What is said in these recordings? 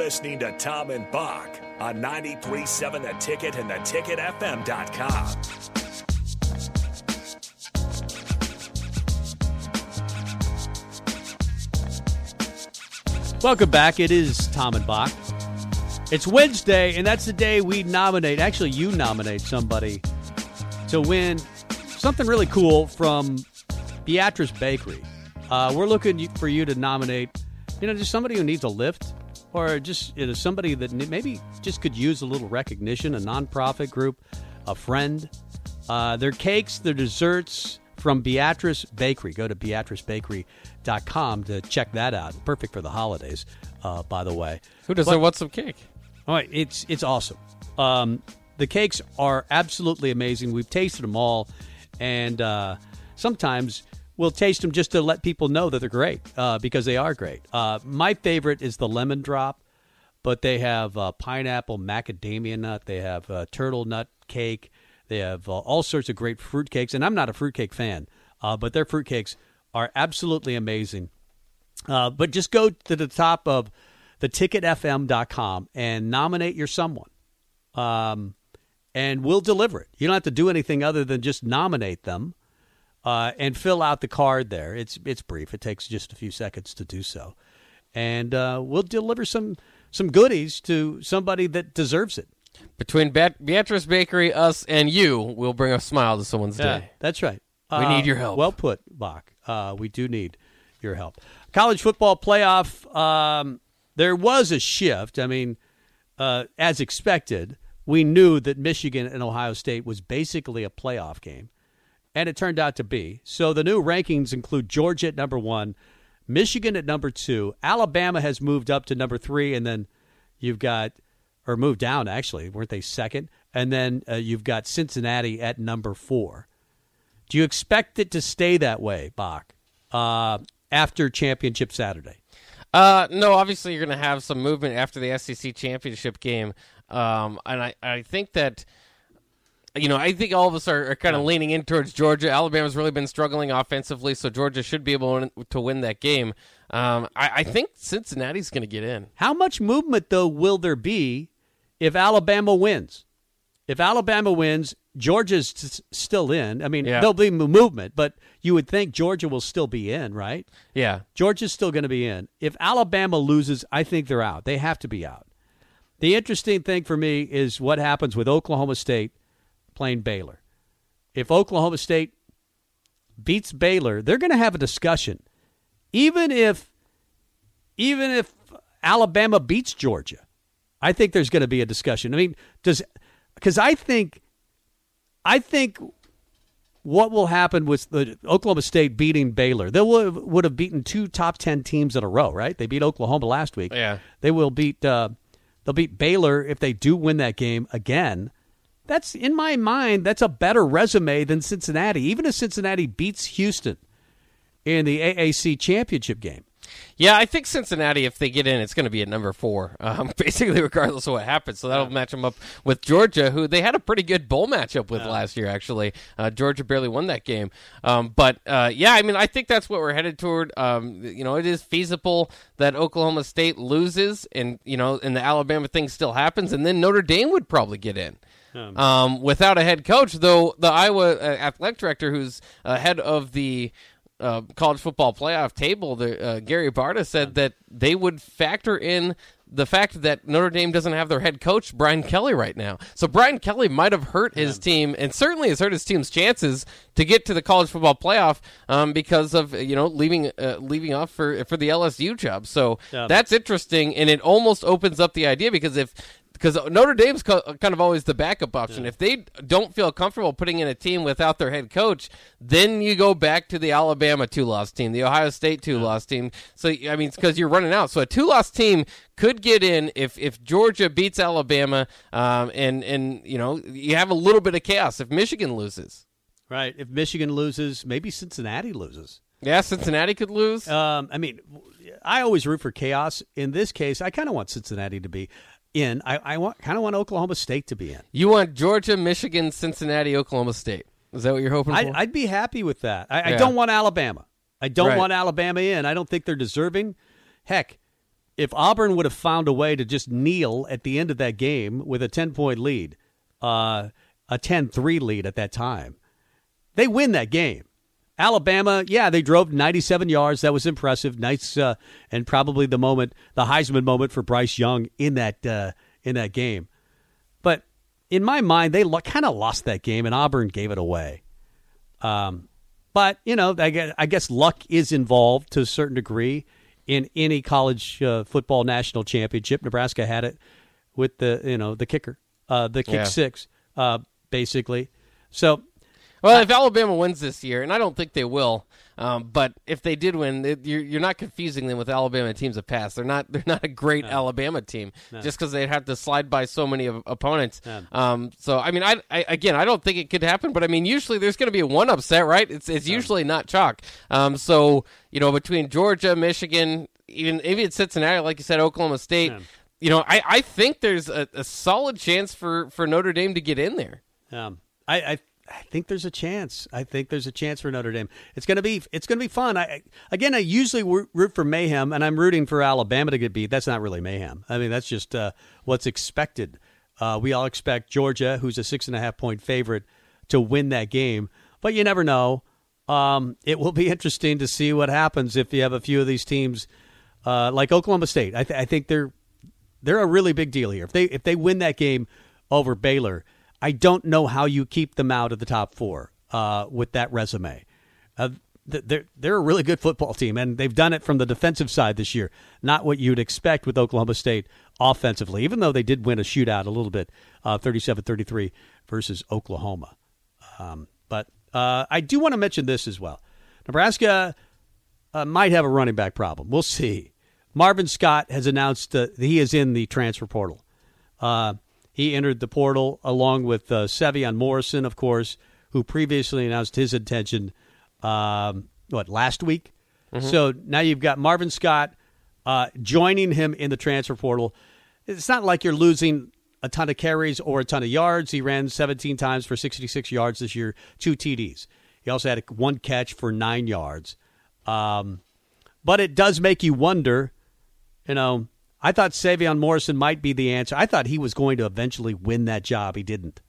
listening to Tom and Bock on 93.7 The Ticket and theticketfm.com. Welcome back. It is Tom and Bock. It's Wednesday, and that's the day we nominate. Actually, you nominate somebody to win something really cool from Beatrice Bakery. Uh, we're looking for you to nominate, you know, just somebody who needs a lift, or just you know, somebody that maybe just could use a little recognition. A nonprofit group, a friend. Uh, their cakes, their desserts from Beatrice Bakery. Go to beatricebakery.com to check that out. Perfect for the holidays, uh, by the way. Who doesn't want some cake? all right, it's it's awesome. Um, the cakes are absolutely amazing. We've tasted them all, and uh, sometimes we'll taste them just to let people know that they're great uh, because they are great. Uh, my favorite is the lemon drop, but they have uh, pineapple macadamia nut. They have uh, turtle nut cake. They have uh, all sorts of great fruit cakes, and I'm not a fruitcake fan, uh, but their fruit cakes are absolutely amazing. But just go to the top of theticketfm.com and nominate your someone. Um, and we'll deliver it. You don't have to do anything other than just nominate them uh, and fill out the card there. It's it's brief. It takes just a few seconds to do so, and uh, we'll deliver some some goodies to somebody that deserves it. Between Beat- Beatrice Bakery, us, and you, we'll bring a smile to someone's day. That's right. We need your help. Well put, Bock. Uh, we do need your help. College football playoff. Um, there was a shift. I mean, uh, as expected, we knew that Michigan and Ohio State was basically a playoff game, and it turned out to be. So the new rankings include Georgia at number one, Michigan at number two, Alabama has moved up to number three, and then you've got or moved down actually, weren't they second? And then uh, you've got Cincinnati at number four. Do you expect it to stay that way, Bock, uh, after Championship Saturday? Uh, no, obviously you're going to have some movement after the SEC championship game, um, and I, I think that. You know, I think all of us are, are kind of leaning in towards Georgia. Alabama's really been struggling offensively, so Georgia should be able to win that game. Um, I, I think Cincinnati's going to get in. How much movement, though, will there be if Alabama wins? If Alabama wins, Georgia's s- still in. I mean, Yeah. there'll be movement, but you would think Georgia will still be in, right? Yeah, Georgia's still going to be in. If Alabama loses, I think they're out. They have to be out. The interesting thing for me is what happens with Oklahoma State playing Baylor. If Oklahoma State beats Baylor, they're going to have a discussion. Even if even if Alabama beats Georgia, I think there's going to be a discussion. I mean, does cuz I think I think what will happen with the Oklahoma State beating Baylor? They would have, would have beaten two top ten teams in a row, right? They beat Oklahoma last week. Yeah. they will beat uh, they'll beat Baylor if they do win that game again. That's in my mind. That's a better resume than Cincinnati. Even if Cincinnati beats Houston in the AAC championship game. Yeah, I think Cincinnati, if they get in, it's going to be at number four, um, basically, regardless of what happens. So that'll match them up with Georgia, who they had a pretty good bowl matchup with last year, actually. Uh, Georgia barely won that game. Um, but uh, yeah, I mean, I think that's what we're headed toward. Um, you know, it is feasible that Oklahoma State loses, and, you know, and the Alabama thing still happens, and then Notre Dame would probably get in. Um, without a head coach, though, the Iowa uh, athletic director, who's uh, head of the uh, college football playoff table, the, uh, Gary Barta said that they would factor in the fact that Notre Dame doesn't have their head coach Brian Kelly right now. So Brian Kelly might have hurt his team, and certainly has hurt his team's chances to get to the college football playoff um, because of you know leaving uh, leaving off for for the LSU job. So Yeah. that's interesting, and it almost opens up the idea because if because Notre Dame's co- kind of always the backup option. If they don't feel comfortable putting in a team without their head coach, then you go back to the Alabama two loss team, the Ohio State two loss team. So I mean, because you're running out. So a two loss team could get in if if Georgia beats Alabama, um, and and you know you have a little bit of chaos if Michigan loses. Right. If Michigan loses, maybe Cincinnati loses. Yeah, Cincinnati could lose. Um, I mean, I always root for chaos. In this case, I kind of want Cincinnati to be in. I, I want kind of want Oklahoma State to be in. you want Georgia, Michigan, Cincinnati, Oklahoma State. Is that what you're hoping I'd, for? I'd be happy with that. I, I don't want Alabama. I don't Right. want Alabama in. I don't think they're deserving. Heck, if Auburn would have found a way to just kneel at the end of that game with a 10 point lead, uh, a 10 3 lead at that time, they win that game. Alabama, yeah, they drove 97 yards. That was impressive. Nice, uh, and probably the moment, the Heisman moment for Bryce Young in that uh, in that game. But in my mind, they lo- kind of lost that game, and Auburn gave it away. Um, but you know, I guess, I guess, luck is involved to a certain degree in any college uh, football national championship. Nebraska had it with the you know the kicker, uh, the kick Yeah. six, uh, basically. So Well, if Alabama wins this year, and I don't think they will, um, but if they did win, it, you're, you're not confusing them with Alabama teams of past. They're not. They're not a great Alabama team just because they'd have to slide by so many of opponents. Um, so I mean, I, I again, I don't think it could happen, but I mean, usually there's going to be a one upset, right? It's it's usually not chalk. Um, so you know, between Georgia, Michigan, even even Cincinnati, like you said, Oklahoma State. You know, I, I think there's a, a solid chance for, for Notre Dame to get in there. Um, I, I I think there's a chance. I think there's a chance for Notre Dame. It's gonna be it's gonna be fun. I again, I usually root root for mayhem, and I'm rooting for Alabama to get beat. That's not really mayhem. I mean, that's just uh, what's expected. Uh, we all expect Georgia, who's a six and a half point favorite, to win that game, but you never know. Um, it will be interesting to see what happens if you have a few of these teams, uh, like Oklahoma State. I, th- I think they're they're a really big deal here. If they if they win that game over Baylor, I don't know how you keep them out of the top four uh, with that resume. Uh, they're they're a really good football team, and they've done it from the defensive side this year. Not what you'd expect with Oklahoma State offensively, even though they did win a shootout a little bit, uh, 37-33 versus Oklahoma. Um, but uh, I do want to mention this as well. Nebraska uh, might have a running back problem. We'll see. Marvin Scott has announced that he is in the transfer portal. Uh, he entered the portal along with uh, Sevion Morrison, of course, who previously announced his intention, um, what, last week? So now you've got Marvin Scott uh, joining him in the transfer portal. It's not like you're losing a ton of carries or a ton of yards. He ran 17 times for 66 yards this year, two TDs. He also had one catch for nine yards. Um, but it does make you wonder, you know, I thought Sevion Morrison might be the answer. I thought he was going to eventually win that job. He didn't.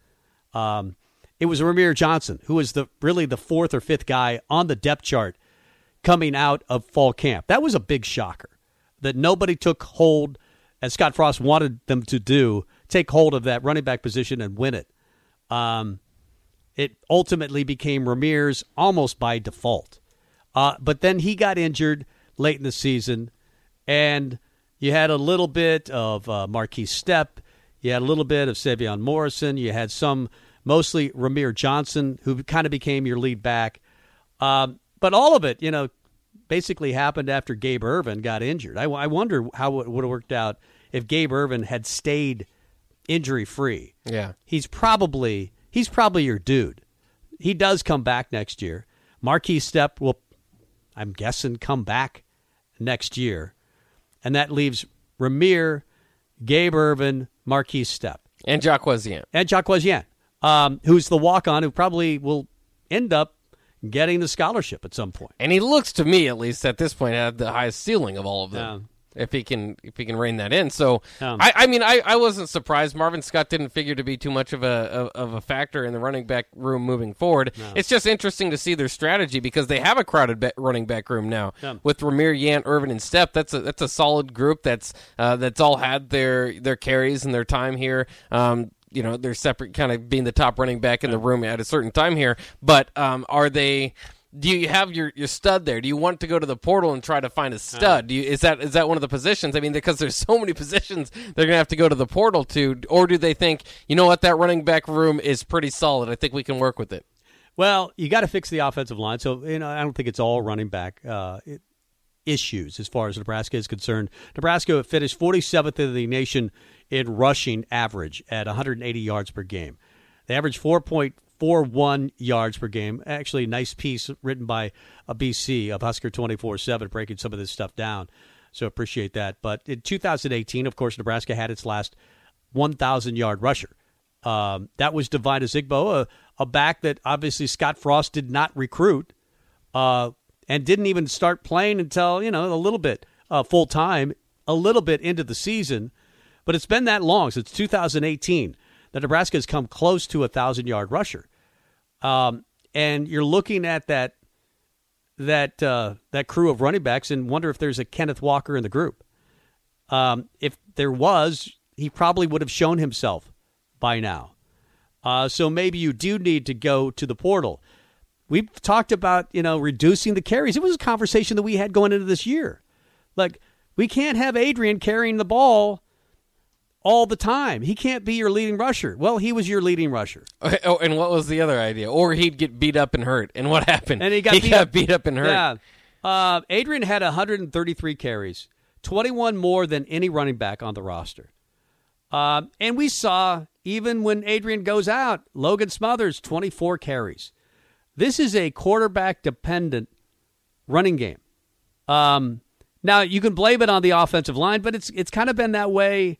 Um, it was Rahmir Johnson, who was the really the fourth or fifth guy on the depth chart coming out of fall camp. That was a big shocker that nobody took hold, as Scott Frost wanted them to do, take hold of that running back position and win it. Um, it ultimately became Rahmir's almost by default. Uh, but then he got injured late in the season, and you had a little bit of uh, Markese Stepp. You had a little bit of Sevion Morrison. You had some, mostly Rahmir Johnson, who kind of became your lead back. Um, but all of it, you know, basically happened after Gabe Ervin got injured. I, I wonder how it would have worked out if Gabe Ervin had stayed injury free. Yeah. He's probably he's probably your dude. He does come back next year. Markese Stepp will, I'm guessing, come back next year, and that leaves Rahmir, Gabe Ervin, Markese Stepp, And Jacques Wazien. and Jacques Wazien, um, who's the walk-on who probably will end up getting the scholarship at some point. And he looks to me, at least at this point, have the highest ceiling of all of them. If he can, if he can rein that in. So, Yeah. I, I mean, I, I wasn't surprised. Marvin Scott didn't figure to be too much of a of, a factor in the running back room moving forward. It's just interesting to see their strategy because they have a crowded ba- running back room now with Rahmir, Yant, Ervin, and Stepp. That's a that's a solid group. That's uh, that's all had their their carries and their time here. Um, you know, they're separate, kind of being the top running back in the room at a certain time here. But um, are they? Do you have your, your stud there? Do you want to go to the portal and try to find a stud? Do you, is that is that one of the positions? I mean, because there's so many positions they're going to have to go to the portal to, or do they think, you know what, that running back room is pretty solid. I think we can work with it. Well, you got to fix the offensive line. So, you know, I don't think it's all running back uh, it, issues as far as Nebraska is concerned. Nebraska finished 47th in the nation in rushing average at 180 yards per game. They averaged 4.41 yards per game. Actually, a nice piece written by a BC of Husker 24 7, breaking some of this stuff down. So appreciate that. But in 2018, of course, Nebraska had its last 1,000 yard rusher. Um, that was Devine Ozigbo, a, a back that obviously Scott Frost did not recruit uh, and didn't even start playing until, you know, a little bit uh, full time a little bit into the season, but it's been that long since 2018 that Nebraska has come close to a thousand yard rusher. Um, and you're looking at that that uh, that crew of running backs and wonder if there's a Kenneth Walker in the group. Um, if there was, he probably would have shown himself by now. Uh, so maybe you do need to go to the portal. We've talked about you know reducing the carries. It was a conversation that we had going into this year. Like we can't have Adrian carrying the ball all the time. He can't be your leading rusher. Well, he was your leading rusher. Oh, and what was the other idea? Or he'd get beat up and hurt. And what happened? And he got, he beat, got up. beat up and hurt. Yeah. Uh, Adrian had 133 carries, 21 more than any running back on the roster. Uh, and we saw, even when Adrian goes out, Logan Smothers, 24 carries. This is a quarterback dependent running game. Um, now, you can blame it on the offensive line, but it's, it's kind of been that way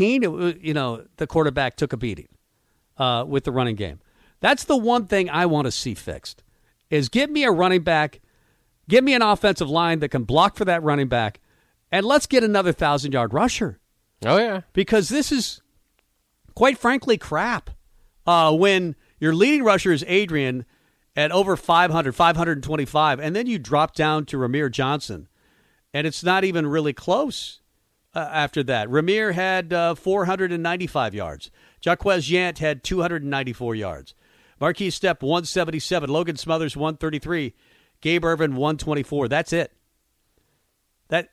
It, you know, the quarterback took a beating uh, with the running game. That's the one thing I want to see fixed is give me a running back, give me an offensive line that can block for that running back, and let's get another thousand yard rusher. Oh yeah, because this is quite frankly crap. Uh, when your leading rusher is Adrian at over 500, 525, and then you drop down to Rahmir Johnson, and it's not even really close uh, after that. Rahmir had uh, 495 yards. Jaquez Yant had 294 yards. Markese Stepp 177. Logan Smothers 133. Gabe Ervin 124. That's it. That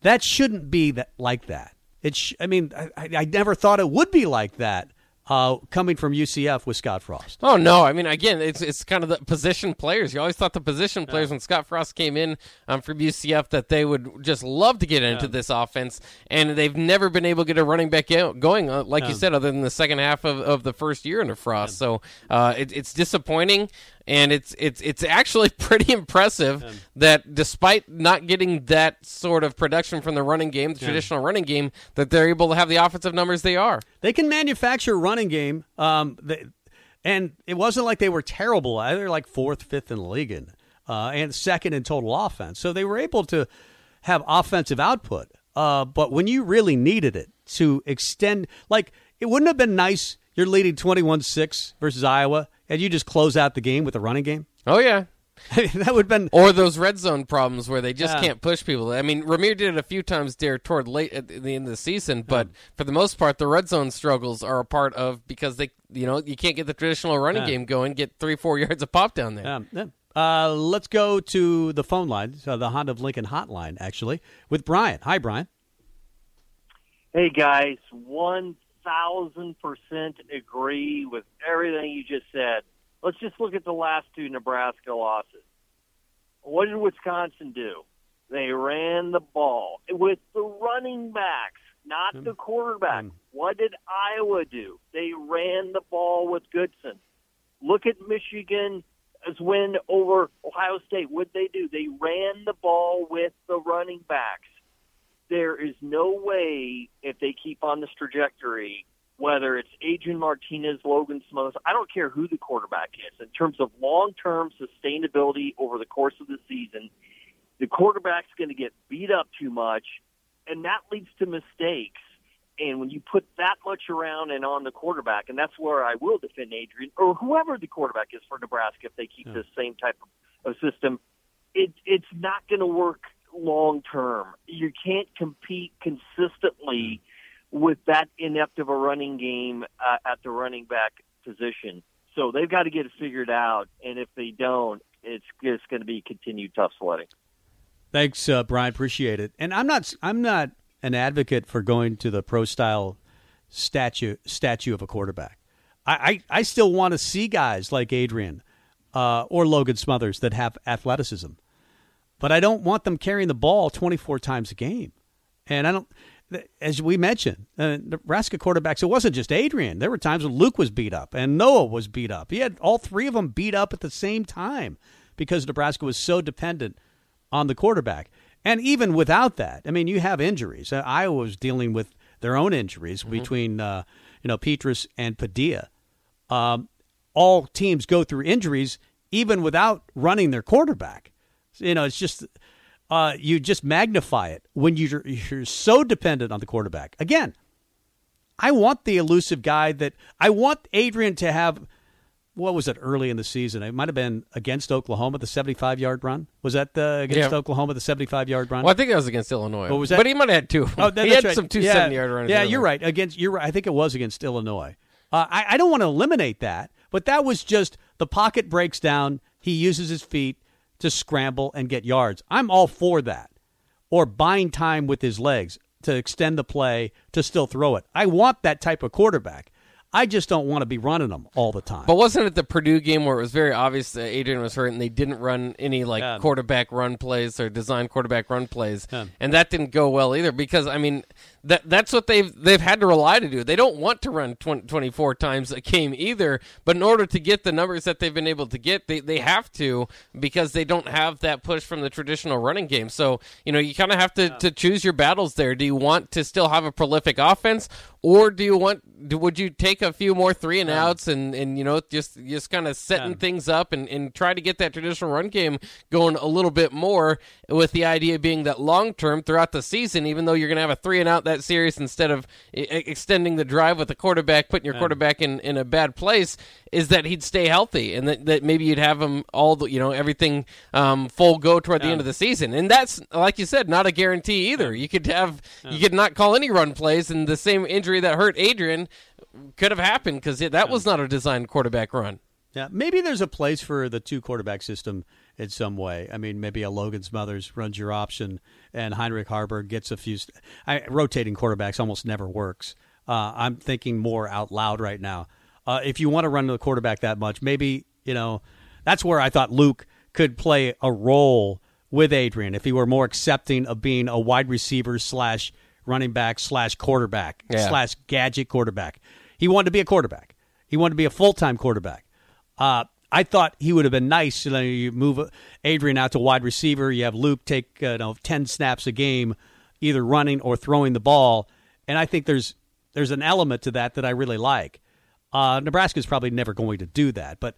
that shouldn't be that like that. It. Sh- I mean, I, I never thought it would be like that uh, coming from UCF with Scott Frost. Oh no! I mean, again, it's it's kind of the position players. You always thought the position players yeah. when Scott Frost came in um, from UCF that they would just love to get into yeah. this offense, and they've never been able to get a running back going, uh, like yeah. you said, other than the second half of, of the first year under Frost. So uh, it, it's disappointing and it's it's it's actually pretty impressive yeah. that despite not getting that sort of production from the running game, the yeah. traditional running game, that they're able to have the offensive numbers they are. They can manufacture a running game, um, they, and it wasn't like they were terrible. They're like fourth, fifth in the league, in, uh, and second in total offense. So they were able to have offensive output. Uh, but when you really needed it to extend, like it wouldn't have been nice. You're leading 21 6 versus Iowa and you just close out the game with a running game? Oh yeah. that would have been or those red zone problems where they just yeah. can't push people. I mean, Rahmir did it a few times there toward late at the end of the season, but yeah. for the most part, the red zone struggles are a part of because they, you know, you can't get the traditional running yeah. game going, get three, four yards of pop down there. Yeah. Uh, let's go to the phone line, uh, the Honda of Lincoln hotline, actually, with Brian. Hi, Brian. Hey guys, one thousand percent agree with everything you just said. Let's just look at the last two Nebraska losses. What did Wisconsin do? They ran the ball with the running backs, not the quarterback. Mm. What did Iowa do? They ran the ball with Goodson. Look at Michigan's win over Ohio State. What did they do? They ran the ball with the running backs there is no way if they keep on this trajectory, whether it's Adrian Martinez, Logan Smothers, I don't care who the quarterback is, in terms of long term sustainability over the course of the season, the quarterback's going to get beat up too much, and that leads to mistakes. And when you put that much around and on the quarterback, and that's where I will defend Adrian or whoever the quarterback is for Nebraska if they keep yeah. the same type of, of system, it, it's not going to work long term. You can't compete consistently with that inept of a running game uh, at the running back position. So they've got to get it figured out, and if they don't, it's just going to be continued tough sledding. Thanks, uh, Brian. Appreciate it. And I'm not I'm not an advocate for going to the pro style statue statue of a quarterback. I, I, I still want to see guys like Adrian uh, or Logan Smothers that have athleticism. But I don't want them carrying the ball 24 times a game. And I don't, as we mentioned, uh, Nebraska quarterbacks, it wasn't just Adrian. There were times when Luke was beat up and Noah was beat up. He had all three of them beat up at the same time because Nebraska was so dependent on the quarterback. And even without that, I mean, you have injuries. Uh, Iowa was dealing with their own injuries mm-hmm. between, uh, you know, Petras and Padilla. Um, all teams go through injuries even without running their quarterback. You know, it's just uh, you just magnify it when you're, you're so dependent on the quarterback. Again, I want the elusive guy that I want Adrian to have. What was it early in the season? It might have been against Oklahoma, the 75 yard run. Was that the, against yeah. Oklahoma, the 75 yard run? Well, I think that was against Illinois. What was that? But he might have had two. Oh, that, he had right. some two yeah. 70 yard runs. Yeah, you're right. Against you're right. I think it was against Illinois. Uh, I, I don't want to eliminate that, but that was just the pocket breaks down. He uses his feet to scramble and get yards. I'm all for that. Or buying time with his legs to extend the play to still throw it. I want that type of quarterback. I just don't want to be running them all the time. But wasn't it the Purdue game where it was very obvious that Adrian was hurt and they didn't run any like yeah. quarterback run plays or design quarterback run plays, yeah. and that didn't go well either because I mean that that's what they've they've had to rely to do. They don't want to run 20, 24 times a game either, but in order to get the numbers that they've been able to get, they they have to because they don't have that push from the traditional running game. So you know you kind of have to yeah. to choose your battles there. Do you want to still have a prolific offense, or do you want do, would you take a few more three and outs and, and you know just just kind of setting yeah. things up and, and try to get that traditional run game going a little bit more with the idea being that long term throughout the season even though you're going to have a three and out that series instead of I- extending the drive with the quarterback putting your yeah. quarterback in, in a bad place is that he'd stay healthy and that, that maybe you'd have him all the you know everything um, full go toward yeah. the end of the season and that's like you said not a guarantee either you could have you could not call any run plays and the same injury that hurt Adrian could have happened because that was not a designed quarterback run. Yeah, maybe there's a place for the two quarterback system in some way. I mean, maybe a Logan Smothers runs your option, and Heinrich Haarberg gets a few. St- I, rotating quarterbacks almost never works. Uh, I'm thinking more out loud right now. Uh, if you want to run the quarterback that much, maybe you know that's where I thought Luke could play a role with Adrian if he were more accepting of being a wide receiver slash running back slash quarterback yeah. slash gadget quarterback. He wanted to be a quarterback. He wanted to be a full time quarterback. Uh, I thought he would have been nice. You, know, you move Adrian out to wide receiver. You have Luke take uh, you know, ten snaps a game, either running or throwing the ball. And I think there's there's an element to that that I really like. Uh, is probably never going to do that, but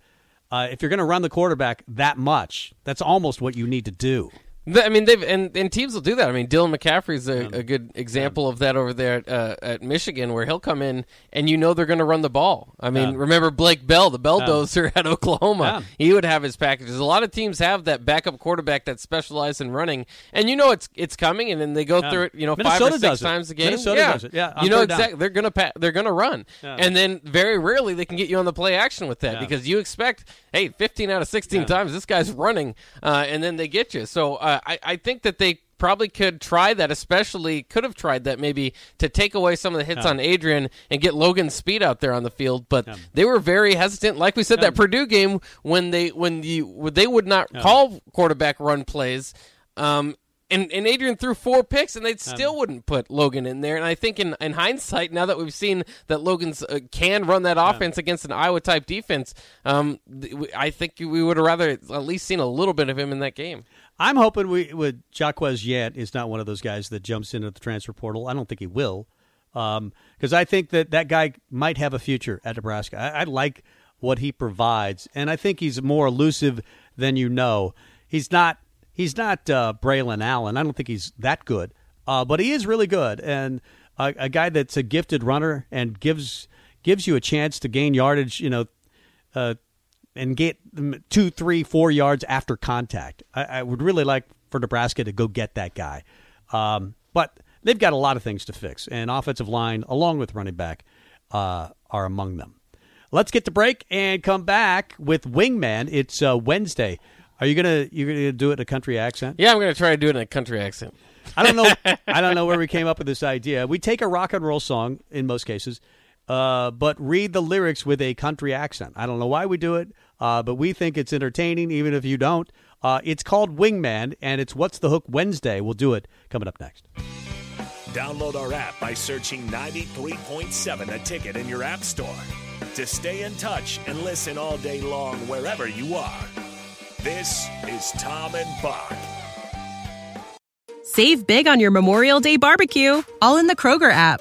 uh, if you're going to run the quarterback that much, that's almost what you need to do. I mean, they've and, and teams will do that. I mean, Dylan McCaffrey's a, a good example yeah. of that over there at, uh, at Michigan, where he'll come in and you know they're going to run the ball. I mean, yeah. remember Blake Bell, the Belldozer yeah. at Oklahoma? He would have his packages. A lot of teams have that backup quarterback that specializes in running, and you know it's it's coming, and then they go through it, you know, Minnesota five or six times a game. Minnesota yeah. does it. Yeah, you know exactly. They're gonna pa- they're gonna run, and then very rarely they can get you on the play action with that because you expect, hey, fifteen out of sixteen times this guy's running, uh, and then they get you. So uh, I I think that they probably could try that, especially could have tried that maybe to take away some of the hits yeah. on Adrian and get Logan's speed out there on the field. But yeah. they were very hesitant. Like we said, yeah. that Purdue game when they when you they would not call quarterback run plays. Um, and, and Adrian threw four picks, and they still um, wouldn't put Logan in there. And I think in, in hindsight, now that we've seen that Logan's uh, can run that offense against an Iowa type defense, um, th- I think we would have rather at least seen a little bit of him in that game. I'm hoping we with Jaquez Yant is not one of those guys that jumps into the transfer portal. I don't think he will, because um, I think that that guy might have a future at Nebraska. I, I, like what he provides, and I think he's more elusive than you know. He's not he's not uh, Braelon Allen. I don't think he's that good, uh, but he is really good, and a, a, guy that's a gifted runner and gives gives you a chance to gain yardage. You know. Uh, and get two, three, four yards after contact. I, I would really like for Nebraska to go get that guy. Um, but they've got a lot of things to fix, and offensive line, along with running back, uh, are among them. Let's get to break and come back with Wingman. It's uh, Wednesday. Are you gonna you gonna do it in a country accent? Yeah, I'm gonna try to do it in a country accent. I don't know. I don't know where we came up with this idea. We take a rock and roll song in most cases, uh, but read the lyrics with a country accent. I don't know why we do it. Uh, but we think it's entertaining, even if you don't. Uh, it's called Wingman, and it's What's the Hook Wednesday. We'll do it coming up next. Download our app by searching 93.7 a Ticket in your app store to stay in touch and listen all day long wherever you are. This is Tom and Bock. Save big on your Memorial Day barbecue, all in the Kroger app.